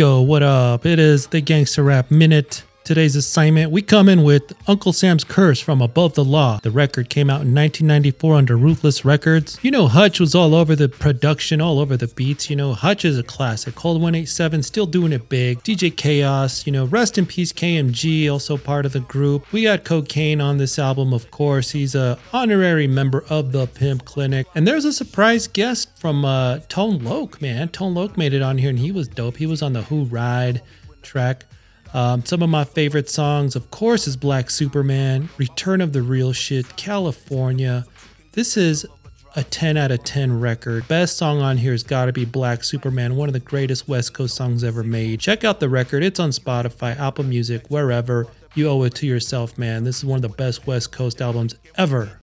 Yo, what up? It is the Gangster Rap Minute. Today's assignment, we come in with Uncle Sam's Curse from Above the Law. The record came out in 1994 under Ruthless Records. You know, Hutch was all over the production, all over the beats. You know, Hutch is a classic. Cold 187 still doing it big. DJ Chaos, you know, rest in peace KMG, also part of the group. We got Kokane on this album, of course. He's a honorary member of the Pimp Clinic. And there's a surprise guest from uh, Tone Loc, man. Tone Loc made it on here and he was dope. He was on the Who Ride track. Um, some of my favorite songs, of course, is Black Superman, Return of the Real Shit, California. This is a 10 out of 10 record. Best song on here has got to be Black Superman, one of the greatest West Coast songs ever made. Check out the record. It's on Spotify, Apple Music, wherever. You owe it to yourself, man. This is one of the best West Coast albums ever.